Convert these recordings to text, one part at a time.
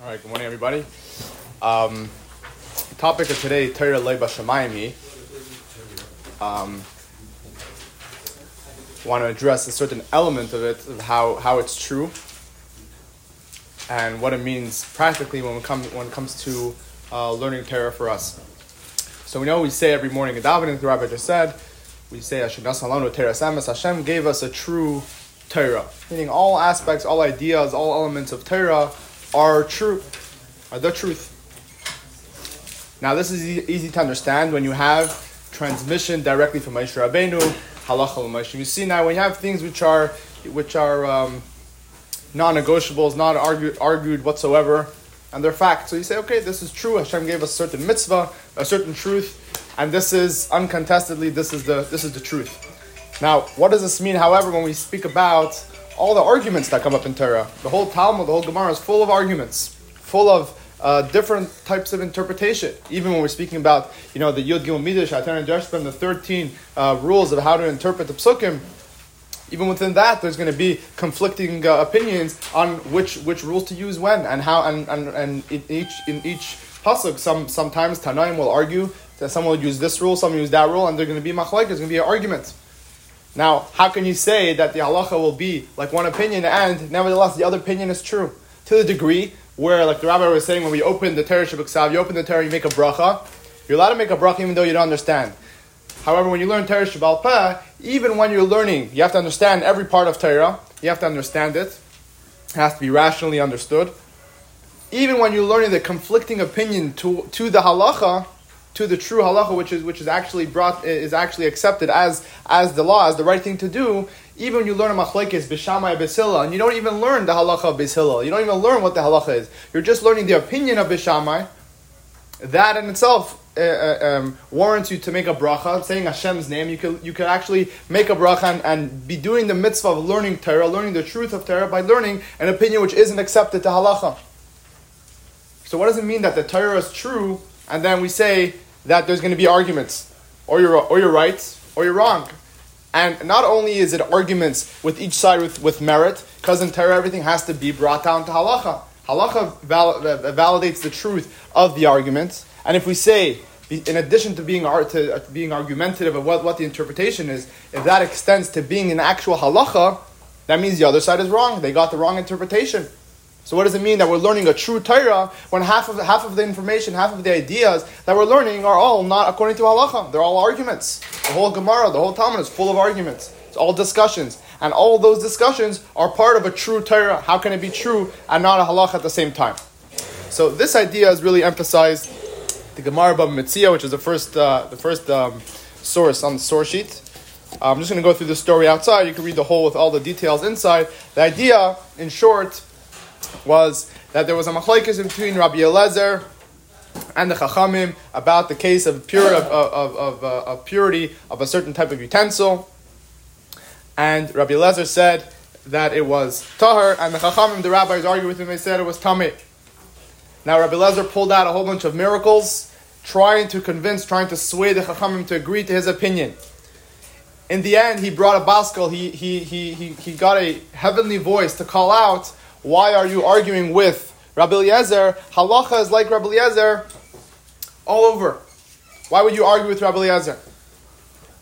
All right, good morning, everybody. Um, topic of today, Torah Leiba Shemayim. Um, want to address a certain element of it, of how, how it's true, and what it means practically when, we come, when it comes to uh, learning Torah for us. So we know we say every morning in davening, the rabbi just said, we say. Hashem gave us a true Torah, meaning all aspects, all ideas, all elements of Torah are true, are the truth. Now, this is easy to understand when you have transmission directly from Moshe Rabbeinu, halacha see now when you have things which are which are um, non-negotiables, not argued, argued whatsoever, and they're facts. So you say, okay, this is true. Hashem gave us certain mitzvah, a certain truth, and this is uncontestedly this is the this is the truth. Now, what does this mean? However, when we speak about all the arguments that come up in Torah. The whole Talmud, the whole Gemara is full of arguments, full of uh, different types of interpretation. Even when we're speaking about, you know, the Yud Gimel Midrash, Atan and Dershban, the 13 uh, rules of how to interpret the Psukim, even within that, there's going to be conflicting uh, opinions on which, which rules to use when and how, and, and, and in each in each pasuk, some sometimes Tanaim will argue that some will use this rule, some use that rule, and they're going to be machlaik. There's going to be an argument. Now, how can you say that the halacha will be like one opinion and nevertheless the other opinion is true? To the degree where, like the rabbi was saying, when we open the Torah Shabbat you open the Torah, you make a bracha. You're allowed to make a bracha even though you don't understand. However, when you learn Torah Shabbat even when you're learning, you have to understand every part of Torah. You have to understand it. It has to be rationally understood. Even when you're learning the conflicting opinion to, to the halacha, to the true halacha, which is which is actually brought is actually accepted as as the law, as the right thing to do. Even when you learn a machlekes b'shamai b'sila, and you don't even learn the halacha of b'sila, you don't even learn what the halacha is. You're just learning the opinion of b'shamai. That in itself uh, uh, um, warrants you to make a bracha, saying Hashem's name. You could you could actually make a bracha and, and be doing the mitzvah of learning Torah, learning the truth of Torah by learning an opinion which isn't accepted to halacha. So what does it mean that the Torah is true, and then we say that there's going to be arguments, or you're, or you're right, or you're wrong. And not only is it arguments with each side with, with merit, because in Torah everything has to be brought down to halacha. Halacha val- uh, validates the truth of the argument. And if we say, in addition to being, to, uh, being argumentative of what, what the interpretation is, if that extends to being an actual halacha, that means the other side is wrong. They got the wrong interpretation. So what does it mean that we're learning a true Torah when half of half of the information, half of the ideas that we're learning are all not according to halacha? They're all arguments. The whole Gemara, the whole Talmud is full of arguments. It's all discussions, and all those discussions are part of a true Torah. How can it be true and not a halacha at the same time? So this idea is really emphasized. The Gemara Bava Metzia, which is the first uh, the first um, source on the source sheet. I'm just going to go through the story outside. You can read the whole with all the details inside. The idea, in short, was that there was a machlekes between Rabbi Eliezer and the Chachamim about the case of, pure, of, of, of, uh, of, purity of a certain type of utensil. And Rabbi Eliezer said that it was tahar, and the Chachamim, the rabbis, argued with him. They said it was tameh. Now Rabbi Eliezer pulled out a whole bunch of miracles, trying to convince, trying to sway the Chachamim to agree to his opinion. In the end, he brought a baskel. He, he, he, he, he got a heavenly voice to call out why are you arguing with Rabbi Eliezer? Halacha is like Rabbi Eliezer all over. Why would you argue with Rabbi Eliezer?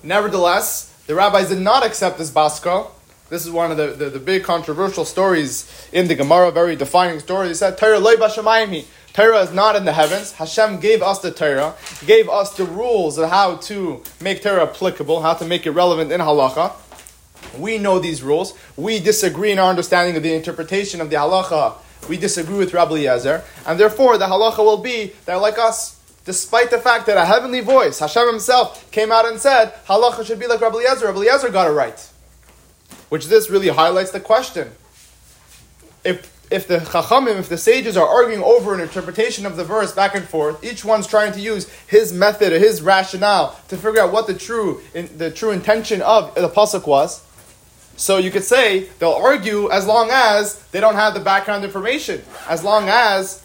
Nevertheless, the rabbis did not accept this baska. This is one of the, the, the, big controversial stories in the Gemara, very defining story. They said, Torah loy bashamayim. Torah is not in the heavens. Hashem gave us the Torah, gave us the rules of how to make Torah applicable, how to make it relevant in halacha. We know these rules. We disagree in our understanding of the interpretation of the halacha. We disagree with Rabbi Eliezer, and therefore the halacha will be they're like us. Despite the fact that a heavenly voice, Hashem Himself, came out and said halacha should be like Rabbi Eliezer. Rabbi Eliezer got it right, which this really highlights the question. If if the chachamim, if the sages are arguing over an interpretation of the verse back and forth, each one's trying to use his method or his rationale to figure out what the true in, the true intention of the pasuk was. So you could say they'll argue as long as they don't have the background information, as long as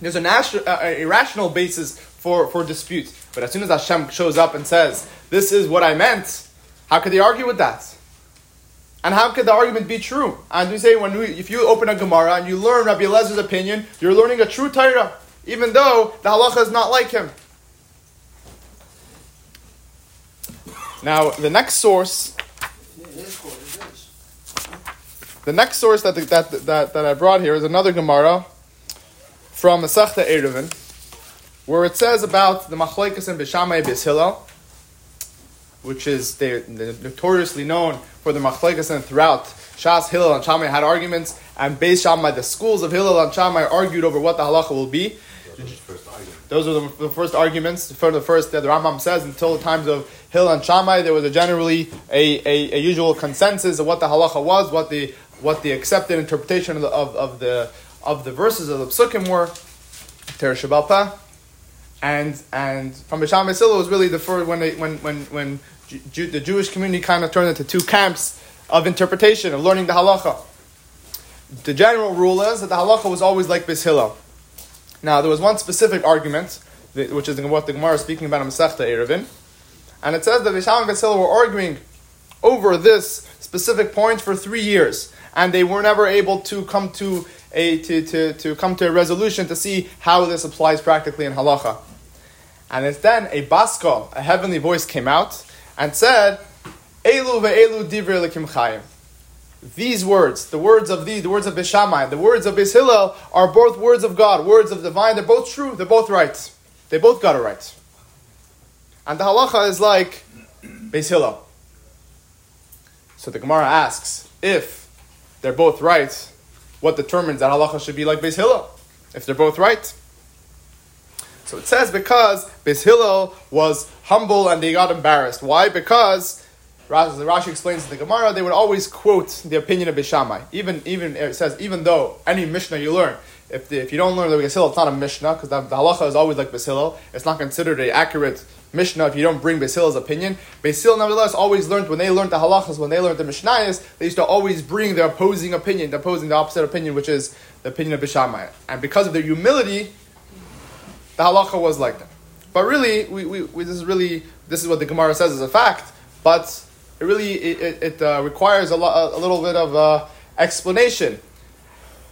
there's a, natural, uh, a rational basis for, for dispute. But as soon as Hashem shows up and says, This is what I meant, how could they argue with that? And how could the argument be true? And we say when we, if you open a Gemara and you learn Rabbi Elazar's opinion, you're learning a true Torah, even though the halacha is not like him. Now, the next source, the next source that, that, that, that I brought here is another Gemara from Masechta Eruvin, where it says about the Machlekes and Bishamai Bishilel, which is they, they're notoriously known for the Machlekes and throughout Shas, Hillel, and Shammai had arguments, and Beis Shammai, the schools of Hillel and Shammai argued over what the halacha will be. Those are the, the first arguments. For the first, that the Rambam says, until the times of Hillel and Shammai, there was a generally a, a, a, usual consensus of what the halacha was, what the what the accepted interpretation of the, of, of the of the verses of the psukim were. Ter and and from Bisham Basila was really the first when they, when when when the Jewish community kind of turned into two camps of interpretation of learning the halacha. The general rule is that the halacha was always like Beis Hillel. Now there was one specific argument, which is what the Gemara is speaking about in Masechta Eruvin, and it says that Bisham and Hillel were arguing over this specific point for three years, and they were never able to come to a to, to, to come to a resolution to see how this applies practically in halacha. And it's then a baskal, a heavenly voice came out and said, Elu ve'elu divrei lekim chayim. These words, the words of these, the words of Bishamai, the words of Bishillel, are both words of God, words of divine. They're both true. They're both right. They both got it right. And the halacha is like Bishillel. So the Gemara asks, if they're both right, what determines that halacha should be like Beis Hillel? If they're both right. So it says because Beis Hillel was humble and they got embarrassed. Why? Because Rashi, Rashi explains in the Gemara, they would always quote the opinion of Bishamai. Even, even it says, even though any Mishnah you learn, if, the, if you don't learn the Beis Hillel, it's not a Mishnah because the, the, halacha is always like Beis Hillel. It's not considered an accurate Mishnah if you don't bring Beis opinion. Beis nevertheless, always learned when they learned the halachas, when they learned the Mishnayos, they used to always bring their opposing opinion, the opposing the opposite opinion, which is the opinion of Bishamai. And because of their humility, the halacha was like that. But really, we, we, we, this is really this is what the Gemara says is a fact. But it really it, it, it uh, requires a, lo- a little bit of uh, explanation.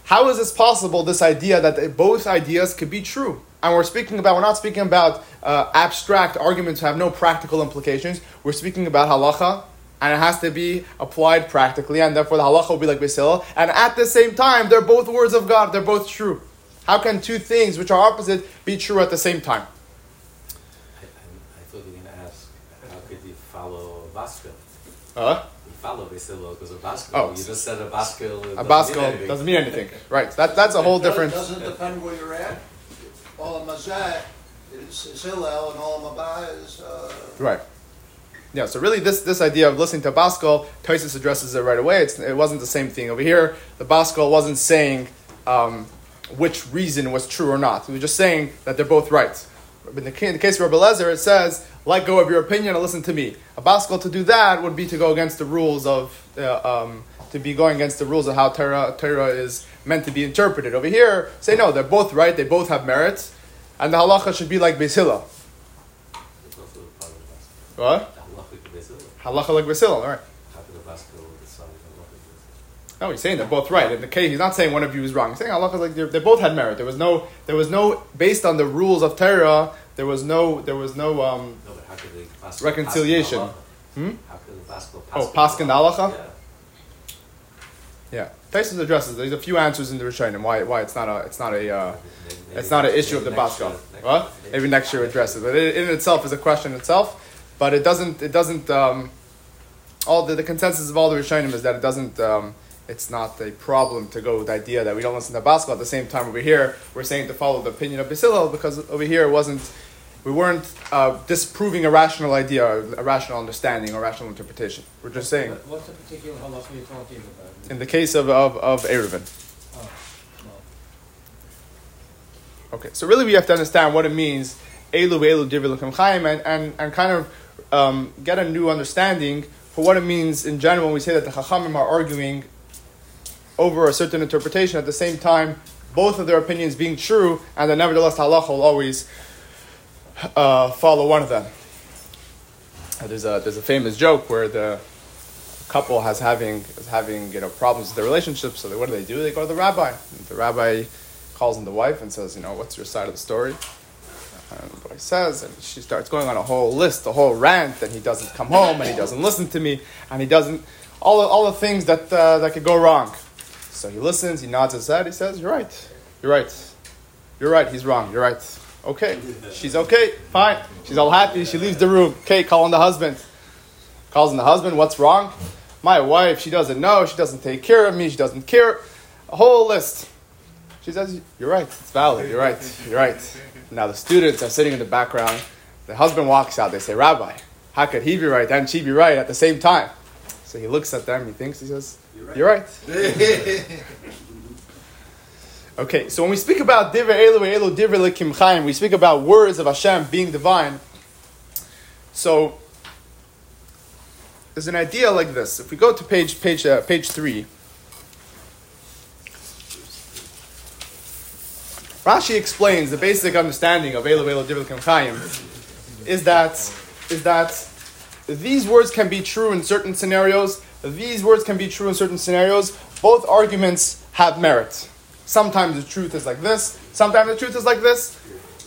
How is this possible? This idea that both ideas could be true, and we're speaking about we're not speaking about uh, abstract arguments have no practical implications. We're speaking about halacha, and it has to be applied practically, and therefore the halacha will be like Basil. And at the same time, they're both words of God. They're both true. How can two things which are opposite be true at the same time? I, I, I thought you were going to ask, how could you follow Baskel? Huh? Follow Basilo because of Baskel. Oh. You just said a Baskel. A Baskel doesn't mean anything. Right. That, that's a whole different. It doesn't depend where you're at. All Mazat is Hillel and all of Mabah is. Uh, Right. Yeah, so really this, this idea of listening to Baskel, Tosafos addresses it right away. It's, it wasn't the same thing. Over here, the Baskel wasn't saying um, which reason was true or not. He was just saying that they're both right. In the, in the case of Rabbi Lezer, it says, let go of your opinion and listen to me. A Baskel to do that would be to go against the rules of, uh, um, to be going against the rules of how Torah, Torah is meant to be interpreted. Over here, say no, they're both right, they both have merits, and the halacha should be like Beis Hillel. It's also part of Baskel. What? The halachic Basilo. Halacha like Beis Hillel, all right. How could a Baskel No, he's saying they're both right. In the case, he's not saying one of you is wrong. He's saying Allah is like they're- both had merit. There was no, there was no based on the rules of Torah. There was no, there was no. Um, No, but how could the Baskel Reconciliation. pass? Hmm? The Baskel Oh, pass paskin the halacha? Yeah. Yeah, Tosafos addresses. There's a few answers in the Rishonim why why it's not a it's not a uh, Maybe- maybe it's not an issue of the Baskel. next- Maybe next year addresses, but it in itself is a question itself. But it doesn't. It doesn't. Um, all the, the consensus of all the Rishonim is that it doesn't. Um, it's not a problem to go with the idea that we don't listen to Baskel. At the same time, over here, we're saying to follow the opinion of Basilil because over here it wasn't. We weren't uh, disproving a rational idea, or a rational understanding, or rational interpretation. We're just saying, What's the particular halacha you're talking about? in the case of of, of Eruvin. Oh, Okay, so really we have to understand what it means, Elu Elu Chaim, and, and, and kind of um, get a new understanding for what it means in general when we say that the Chachamim are arguing over a certain interpretation at the same time, both of their opinions being true, and then nevertheless halacha will always uh, follow one of them. Uh, there's a there's a famous joke where the couple has having is having you know problems with their relationship. So they, what do they do? They go to the rabbi. And the rabbi calls in the wife and says, you know, what's your side of the story? And what he says, and she starts going on a whole list, a whole rant, and he doesn't come home, and he doesn't listen to me, and he doesn't all the, all the things that uh, that could go wrong. So he listens, he nods his head, he says, "You're right, you're right, you're right. He's wrong. You're right. Okay, she's okay, fine. She's all happy. She leaves the room. Okay, calling the husband. Calls in the husband. What's wrong? My wife. She doesn't know. She doesn't take care of me. She doesn't care. A whole list. She says, "You're right. It's valid. You're right. You're right." Now the students are sitting in the background. The husband walks out. They say, "Rabbi, how could he be right and she be right at the same time?" So he looks at them. He thinks. He says, "You're right." Okay, so when we speak about Divrei Lekim Chaim, we speak about words of Hashem being divine. So there's an idea like this. If we go to page page uh, page three, Rashi explains the basic understanding of Elu Elu Divrei Lekim Chaim is that is that these words can be true in certain scenarios. These words can be true in certain scenarios. Both arguments have merit. Sometimes the truth is like this. Sometimes the truth is like this.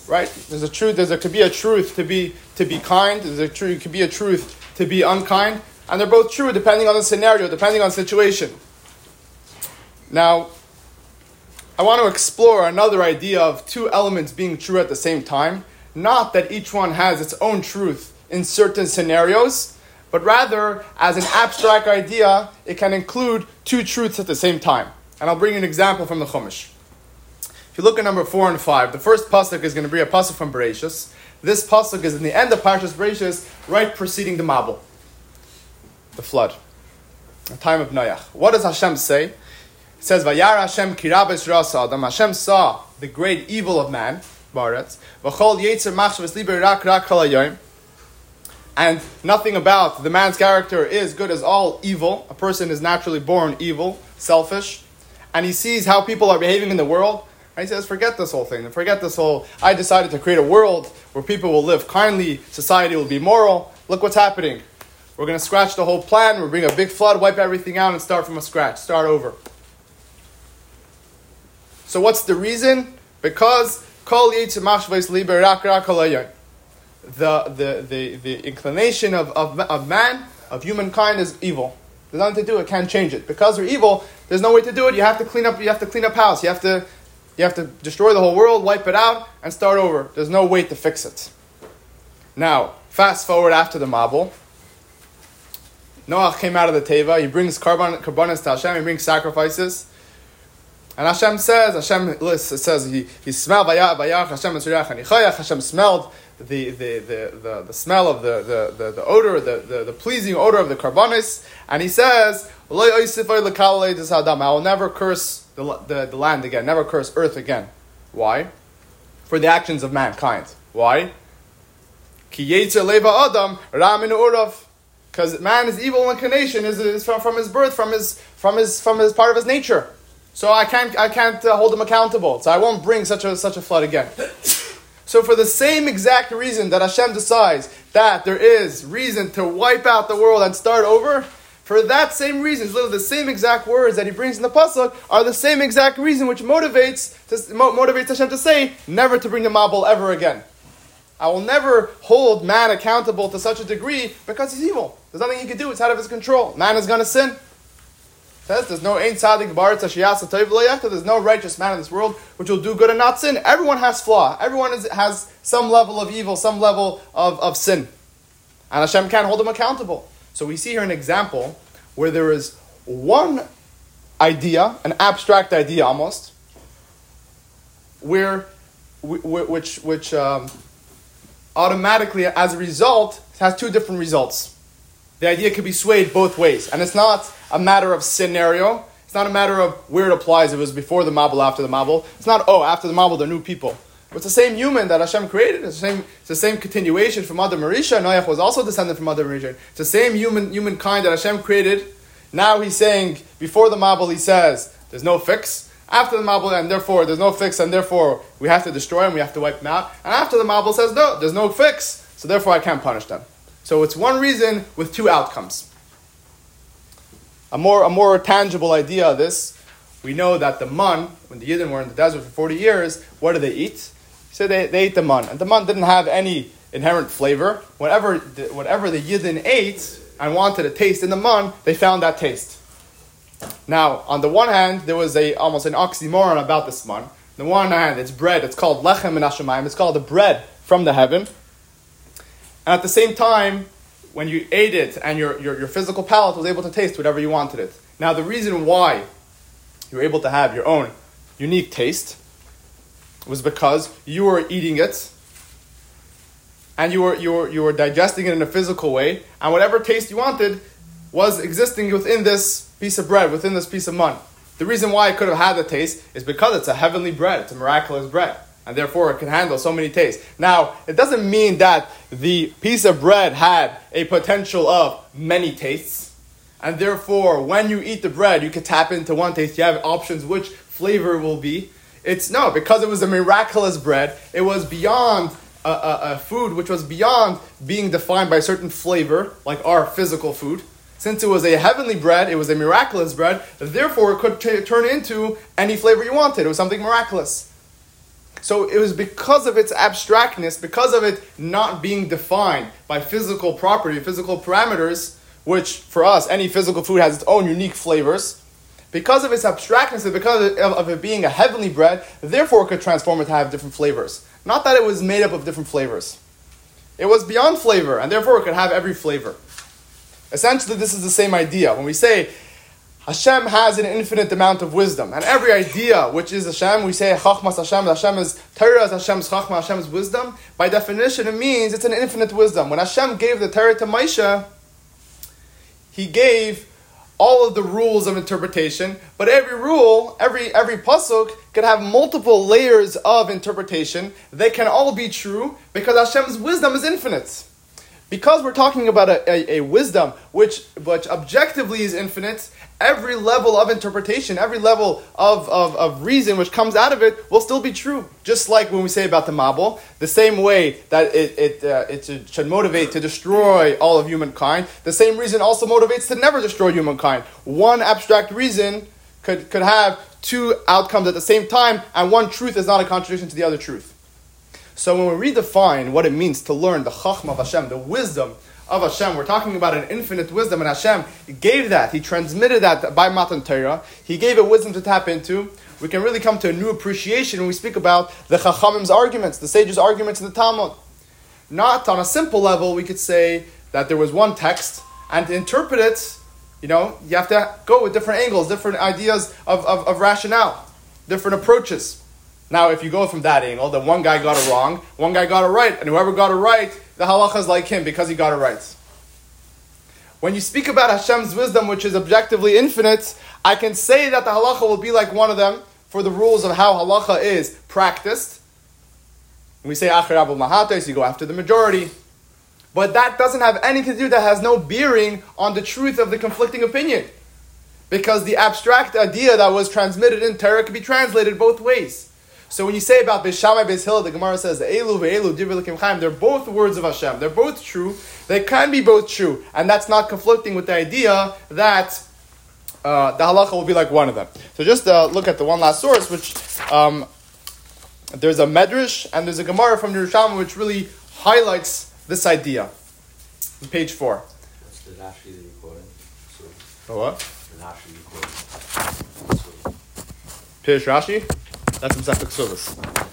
Right? There's a truth. There's a, could be a truth to be to be kind. There's a truth. Could be a truth to be unkind. And they're both true depending on the scenario, depending on the situation. Now, I want to explore another idea of two elements being true at the same time. Not that each one has its own truth in certain scenarios, but rather, as an abstract idea, it can include two truths at the same time. And I'll bring you an example from the Chumash. If you look at number four and five, the first pasuk is going to be a pasuk from Bereshis. This pasuk is in the end of Parshas Bereshis, right preceding the Mabul, the flood, the time of Noach. What does Hashem say? It says, "Vayar Hashem kirabes rasa adam." Hashem saw the great evil of man, baretz. V'chol yetzer machshavas liber rak rak and nothing about the man's character is good as all evil. A person is naturally born evil, selfish and he sees how people are behaving in the world, and he says, forget this whole thing, forget this whole, I decided to create a world where people will live kindly, society will be moral. Look what's happening. We're going to scratch the whole plan, we'll bring a big flood, wipe everything out, and start from a scratch, start over. So what's the reason? Because the, the, the, the inclination of, of, of man, of humankind is evil. There's nothing to do. It can't change it because they're evil. There's no way to do it. You have to clean up. You have to clean up house. You have to, you have to destroy the whole world, wipe it out, and start over. There's no way to fix it. Now, fast forward after the Mabul. Noah came out of the Teva. He brings korban, korbanos to Hashem. He brings sacrifices. And Hashem says, Hashem lists, it says, he, he smelled, Hashem Hashem smelled the, the, the, the, the smell of the, the, the, the odor, the, the, the, pleasing odor of the korbanos, and he says, I will never curse the, the, the land again, never curse earth again. Why? For the actions of mankind. Why? Because man is evil inclination is, is from, from his birth, from his, from, his, from his part of his nature. So I can't, I can't uh, hold him accountable. So I won't bring such a, such a flood again. So, for the same exact reason that Hashem decides that there is reason to wipe out the world and start over, for that same reason, literally the same exact words that he brings in the pasuk are the same exact reason which motivates to, motivates Hashem to say never to bring the Mabul ever again. I will never hold man accountable to such a degree because he's evil. There's nothing he can do; it's out of his control. Man is going to sin says there's no ein tzaddik There's no righteous man in this world which will do good and not sin. Everyone has flaw. Everyone is, has some level of evil, some level of, of sin, and Hashem can't hold them accountable. So we see here an example where there is one idea, an abstract idea almost, where which which um, automatically, as a result, has two different results. The idea could be swayed both ways, and it's not a matter of scenario. It's not a matter of where it applies. It was before the Mabul, after the Mabul. It's not, oh, after the Mabul, they're new people. It's the same human that Hashem created. It's the same, it's the same continuation from Mother Marisha. Noach was also descended from Mother Marisha. It's the same human humankind that Hashem created. Now he's saying, before the Mabul, he says, there's no fix. After the Mabul, and therefore there's no fix, and therefore we have to destroy them, we have to wipe them out. And after the Mabul says, no, there's no fix, so therefore I can't punish them. So it's one reason with two outcomes. a more a more tangible idea of this, we know that the man, when the Yidden were in the desert for 40 years, what did they eat? So they, they ate the man. And the man didn't have any inherent flavor. Whatever the, whatever the Yidden ate and wanted a taste in the man, they found that taste. Now, on the one hand, there was a almost an oxymoron about this man. On the one hand, it's bread. It's called lechem min hashemayim. It's called the bread from the heaven. And at the same time, when you ate it and your, your, your physical palate was able to taste whatever you wanted it. Now, the reason why you were able to have your own unique taste was because you were eating it and you were, you, were, you were digesting it in a physical way, and whatever taste you wanted was existing within this piece of bread, within this piece of mun. The reason why it could have had the taste is because it's a heavenly bread, it's a miraculous bread, and therefore it can handle so many tastes. Now, it doesn't mean that the piece of bread had a potential of many tastes, and therefore when you eat the bread, you can tap into one taste, you have options which flavor will be. It's no, because it was a miraculous bread, it was beyond a, a, a food which was beyond being defined by a certain flavor, like our physical food. Since it was a heavenly bread, it was a miraculous bread, therefore it could t- turn into any flavor you wanted. It was something miraculous. So it was because of its abstractness, because of it not being defined by physical property, physical parameters, which for us, any physical food has its own unique flavors. Because of its abstractness and because of, it being a heavenly bread, therefore it could transform it to have different flavors. Not that it was made up of different flavors. It was beyond flavor, and therefore it could have every flavor. Essentially, this is the same idea. When we say Hashem has an infinite amount of wisdom, and every idea which is Hashem, we say Chachmas Hashem, Hashem is Torah, is Hashem's Chachma, Hashem's wisdom. By definition, it means it's an infinite wisdom. When Hashem gave the Torah to Moshe, He gave all of the rules of interpretation, but every rule, every every pasuk can have multiple layers of interpretation. They can all be true because Hashem's wisdom is infinite. Because we're talking about a, a, a wisdom which which objectively is infinite, every level of interpretation, every level of, of, of reason which comes out of it will still be true. Just like when we say about the Mabul, the same way that it, it, uh, it should motivate to destroy all of humankind, the same reason also motivates to never destroy humankind. One abstract reason could, could have two outcomes at the same time, and one truth is not a contradiction to the other truth. So when we redefine what it means to learn the Chachma of Hashem, the wisdom of Hashem, we're talking about an infinite wisdom, and Hashem gave that. He transmitted that by Matan Torah. He gave it wisdom to tap into. We can really come to a new appreciation when we speak about the Chachamim's arguments, the sages' arguments in the Talmud. Not on a simple level, we could say that there was one text, and to interpret it, you know, you have to go with different angles, different ideas of, of, of rationale, different approaches. Now, if you go from that angle, then one guy got it wrong, one guy got it right, and whoever got it right, the halacha is like him because he got it right. When you speak about Hashem's wisdom, which is objectively infinite, I can say that the halacha will be like one of them for the rules of how halacha is practiced. We say Acher Abu Mahates, you go after the majority. But that doesn't have anything to do, that has no bearing on the truth of the conflicting opinion. Because the abstract idea that was transmitted in Torah can be translated both ways. So when you say about Beis Hillel, the Gemara says, Elu ve'elu, Divrei Chaim, they're both words of Hashem. They're both true. They can be both true. And that's not conflicting with the idea that uh, the halacha will be like one of them. So just uh, look at the one last source, which um, there's a Medrash and there's a Gemara from Yerushalmi which really highlights this idea. Page four. What's the Rashi that you quoted? So, what? the Rashi you quoted. So, Pirish Rashi? That's from Sefik Suvas.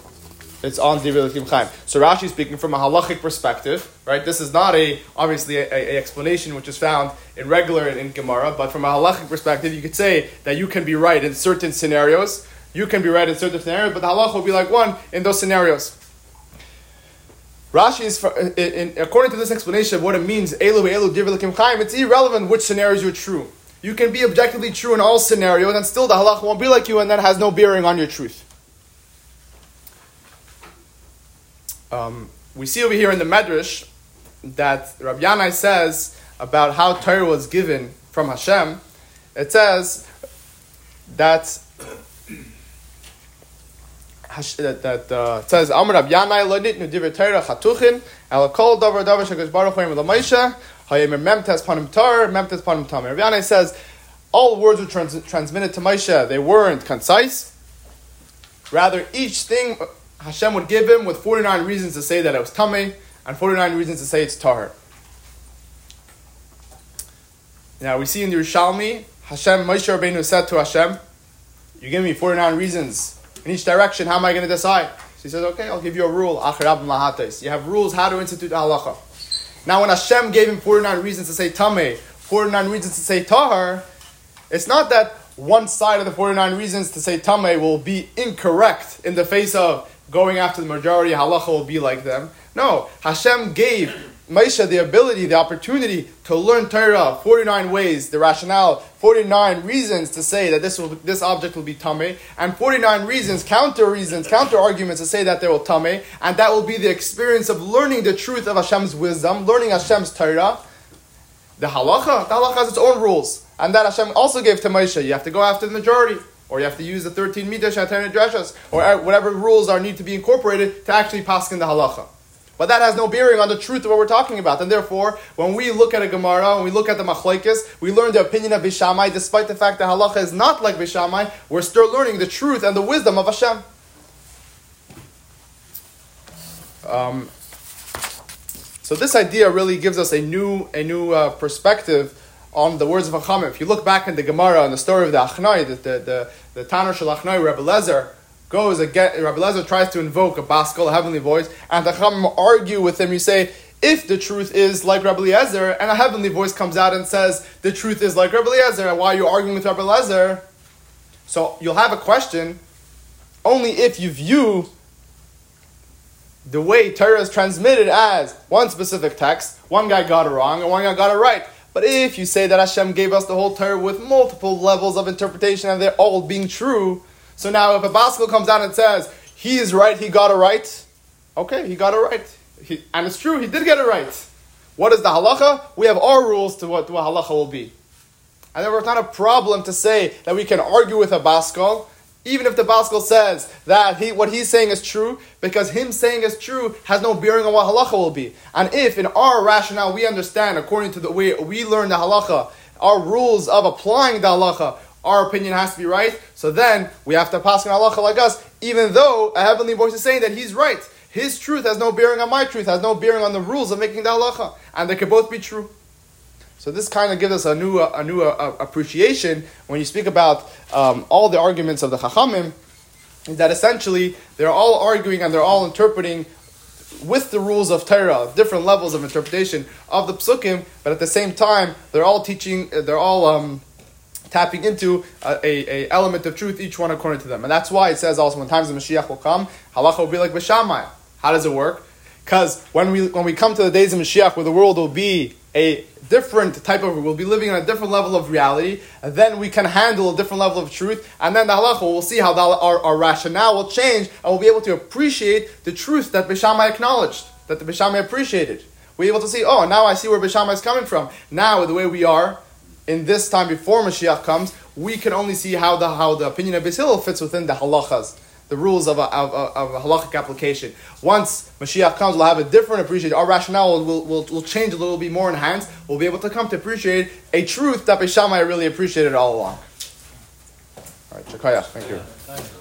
It's on Divrei Elikim Chaim. So Rashi speaking from a halachic perspective, right? This is not a obviously a, a, explanation which is found in regular in, Gemara, but from a halachic perspective, you could say that you can be right in certain scenarios. You can be right in certain scenarios, but the halach will be like one in those scenarios. Rashi is, for, in, in, according to this explanation of what it means, Elu Elu Divrei Chaim, it's irrelevant which scenarios you're true. You can be objectively true in all scenarios, and still the halach won't be like you, and that has no bearing on your truth. Um, we see over here in the Medrash that Rabbi Yanai says about how Torah was given from Hashem. It says that that, uh, it says Amar Rabbi Yanai lo nitnu divrei Torah chatuchin el kol davar davar shekadosh baruch hu yim l'maisha hayim memtes panim tar memtes panim tamir. Rabbi Yanai says all words were trans- transmitted to Moshe, they weren't concise. Rather, each thing Hashem would give him with 49 reasons to say that it was tummy and 49 reasons to say it's tahar. Now we see in the Yerushalmi, Hashem, Moshe Rabbeinu said to Hashem, you give me 49 reasons in each direction, how am I going to decide? So he says, okay, I'll give you a rule. You have rules how to institute halacha. Now when Hashem gave him 49 reasons to say tameh, 49 reasons to say tahar, it's not that one side of the 49 reasons to say tameh will be incorrect in the face of going after the majority, halacha will be like them. No, Hashem gave Moshe the ability, the opportunity to learn Torah 49 ways, the rationale, 49 reasons to say that this will, this object will be tame, and 49 reasons, counter reasons, counter arguments to say that they will tame, and that will be the experience of learning the truth of Hashem's wisdom, learning Hashem's Torah. The halacha, the halacha has its own rules, and that Hashem also gave to Moshe. You have to go after the majority. Or you have to use the 13 midah, shatar, dreshas, or whatever rules are need to be incorporated to actually pass in the halacha. But that has no bearing on the truth of what we're talking about. And therefore, when we look at a Gemara, when we look at the Machlaikis, we learn the opinion of Bishamai, despite the fact that halacha is not like Bishamai, we're still learning the truth and the wisdom of Hashem. Um, so this idea really gives us a new, a new uh, perspective on the words of Chachamim. If you look back in the Gemara and the story of the Achnai, the, the, the, the Tanur Shal Achnai, Rebbe Lezer, goes again, Rabbi Lezer tries to invoke a baskal, a heavenly voice, and the Chacham argue with him. You say, if the truth is like Rabbi Eliezer, and a heavenly voice comes out and says, the truth is like Rabbi Eliezer, and why are you arguing with Rabbi Eliezer? So you'll have a question only if you view the way Torah is transmitted as one specific text, one guy got it wrong, and one guy got it right. But if you say that Hashem gave us the whole Torah with multiple levels of interpretation and they're all being true, so now, if a baskal comes out and says he is right, he got it right, okay, he got it right, he, and it's true, he did get it right. What is the halacha? We have our rules to what, what halacha will be. And there was not a problem to say that we can argue with a baskal, even if the baskal says that he, what he's saying is true, because him saying is true has no bearing on what halacha will be. And if in our rationale we understand, according to the way we learn the halacha, our rules of applying the halacha our opinion has to be right. So then we have to pass on halacha like us, even though a heavenly voice is saying that he's right. His truth has no bearing on my truth, has no bearing on the rules of making the halacha, and they can both be true. So this kind of gives us a new, a new uh, appreciation when you speak about um, all the arguments of the Chachamim, that essentially they're all arguing and they're all interpreting with the rules of Torah, different levels of interpretation of the psukim, but at the same time they're all teaching, they're all um, tapping into a, a, a, element of truth, each one according to them. And that's why it says also when times the Mashiach will come, halacha will be like Bishamai. How does it work? Because when we when we come to the days of Mashiach, where the world will be a different type of, we'll be living on a different level of reality, and then we can handle a different level of truth, and then the halacha, we'll see how the, our, our rationale will change, and we'll be able to appreciate the truth that Bishamai acknowledged, that the Bishamai appreciated. We're able to see, oh, now I see where Bishamai is coming from. Now, the way we are, in this time before Mashiach comes, we can only see how the how the opinion of Basil fits within the halachas, the rules of a, of, of a halachic application. Once Mashiach comes, we'll have a different appreciation. Our rationale will, will, will change a little bit more enhanced. We'll be able to come to appreciate a truth that Beishamai really appreciated all along. All right, Shakaya, thank you.